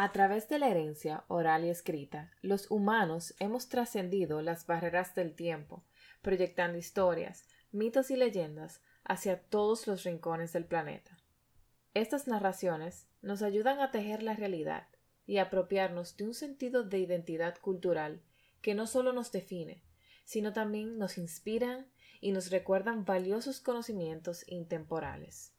A través de la herencia oral y escrita, los humanos hemos trascendido las barreras del tiempo, proyectando historias, mitos y leyendas hacia todos los rincones del planeta. Estas narraciones nos ayudan a tejer la realidad y apropiarnos de un sentido de identidad cultural que no solo nos define, sino también nos inspiran y nos recuerdan valiosos conocimientos intemporales.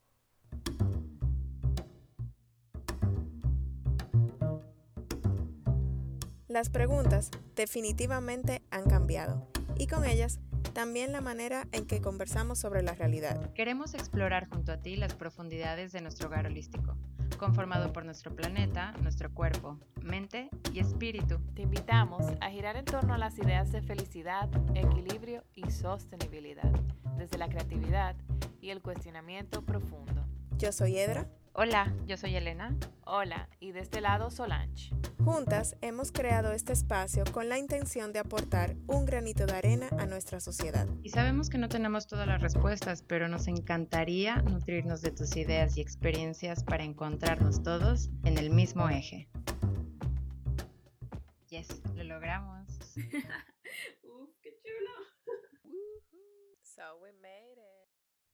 Las preguntas definitivamente han cambiado y con ellas también la manera en que conversamos sobre la realidad. Queremos explorar junto a ti las profundidades de nuestro hogar holístico, conformado por nuestro planeta, nuestro cuerpo, mente y espíritu. Te invitamos a girar en torno a las ideas de felicidad, equilibrio y sostenibilidad, desde la creatividad y el cuestionamiento profundo. Yo soy Edra. Hola, yo soy Elena. Hola, y de este lado Solange. Juntas hemos creado este espacio con la intención de aportar un granito de arena a nuestra sociedad. Y sabemos que no tenemos todas las respuestas, pero nos encantaría nutrirnos de tus ideas y experiencias para encontrarnos todos en el mismo eje. Yes, lo logramos. Uf, qué chulo. so we made it.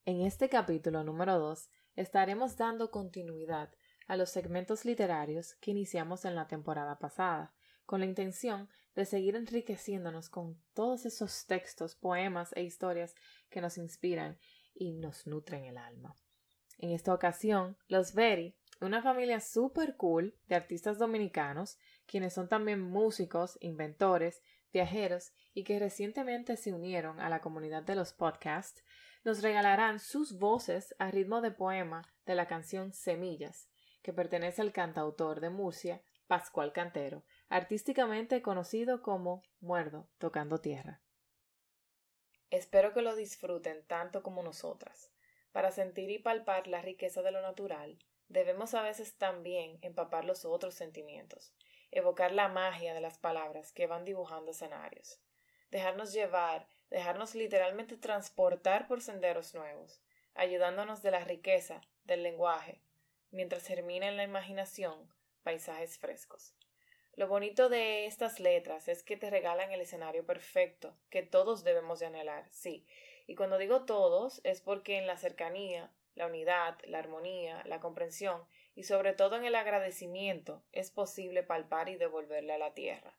En este capítulo número 2 estaremos dando continuidad a los segmentos literarios que iniciamos en la temporada pasada, con la intención de seguir enriqueciéndonos con todos esos textos, poemas e historias que nos inspiran y nos nutren el alma. En esta ocasión, los Berry, una familia super cool de artistas dominicanos, quienes son también músicos, inventores, viajeros y que recientemente se unieron a la comunidad de los podcasts, nos regalarán sus voces a ritmo de poema de la canción Semillas, que pertenece al cantautor de Murcia, Pascual Cantero, artísticamente conocido como Muerdo tocando tierra. Espero que lo disfruten tanto como nosotras. Para sentir y palpar la riqueza de lo natural, debemos a veces también empapar los otros sentimientos, evocar la magia de las palabras que van dibujando escenarios, dejarnos llevar, dejarnos literalmente transportar por senderos nuevos, ayudándonos de la riqueza del lenguaje, mientras germina en la imaginación paisajes frescos. Lo bonito de estas letras es que te regalan el escenario perfecto que todos debemos de anhelar, sí. Y cuando digo todos es porque en la cercanía, la unidad, la armonía, la comprensión y sobre todo en el agradecimiento es posible palpar y devolverle a la tierra.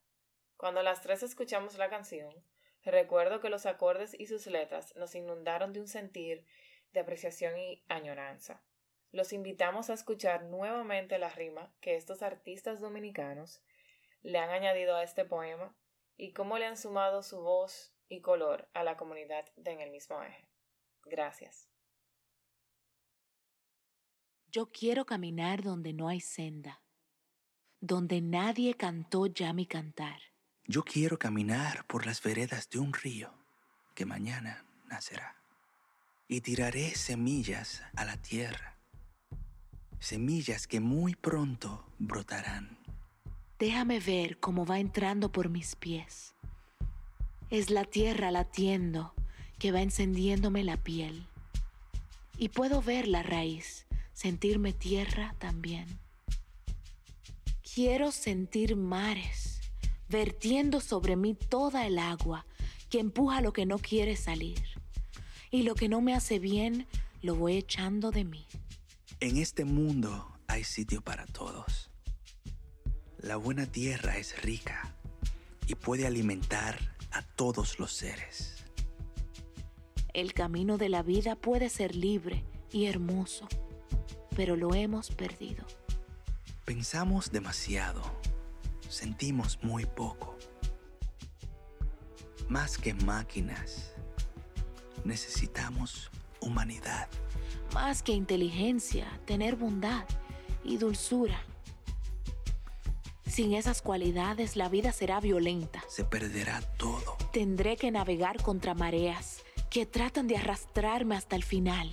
Cuando las tres escuchamos la canción, recuerdo que los acordes y sus letras nos inundaron de un sentir de apreciación y añoranza. Los invitamos a escuchar nuevamente la rima que estos artistas dominicanos le han añadido a este poema y cómo le han sumado su voz y color a la comunidad de En el mismo eje. Gracias. Yo quiero caminar donde no hay senda, donde nadie cantó ya mi cantar. Yo quiero caminar por las veredas de un río que mañana nacerá y tiraré semillas a la tierra semillas que muy pronto brotarán. Déjame ver cómo va entrando por mis pies. Es la tierra latiendo que va encendiéndome la piel. Y puedo ver la raíz, sentirme tierra también. Quiero sentir mares, vertiendo sobre mí toda el agua que empuja lo que no quiere salir. Y lo que no me hace bien, lo voy echando de mí. En este mundo hay sitio para todos. La buena tierra es rica y puede alimentar a todos los seres. El camino de la vida puede ser libre y hermoso, pero lo hemos perdido. Pensamos demasiado, sentimos muy poco. Más que máquinas, necesitamos humanidad más que inteligencia, tener bondad y dulzura. Sin esas cualidades la vida será violenta. Se perderá todo. Tendré que navegar contra mareas que tratan de arrastrarme hasta el final.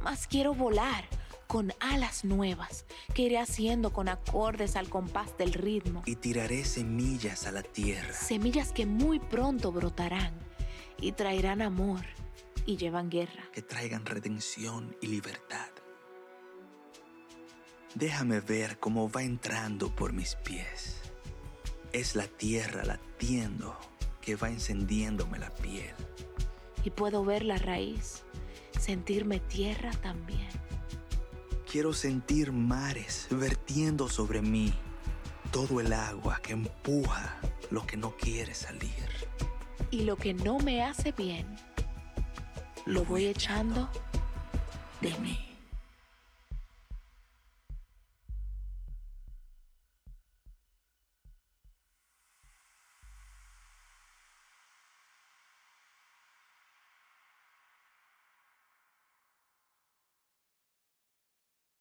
Mas quiero volar con alas nuevas que iré haciendo con acordes al compás del ritmo. Y tiraré semillas a la tierra. Semillas que muy pronto brotarán y traerán amor y llevan guerra. Que traigan redención y libertad. Déjame ver cómo va entrando por mis pies. Es la tierra latiendo que va encendiéndome la piel. Y puedo ver la raíz, sentirme tierra también. Quiero sentir mares vertiendo sobre mí todo el agua que empuja lo que no quiere salir. Y lo que no me hace bien, lo voy echando de mí.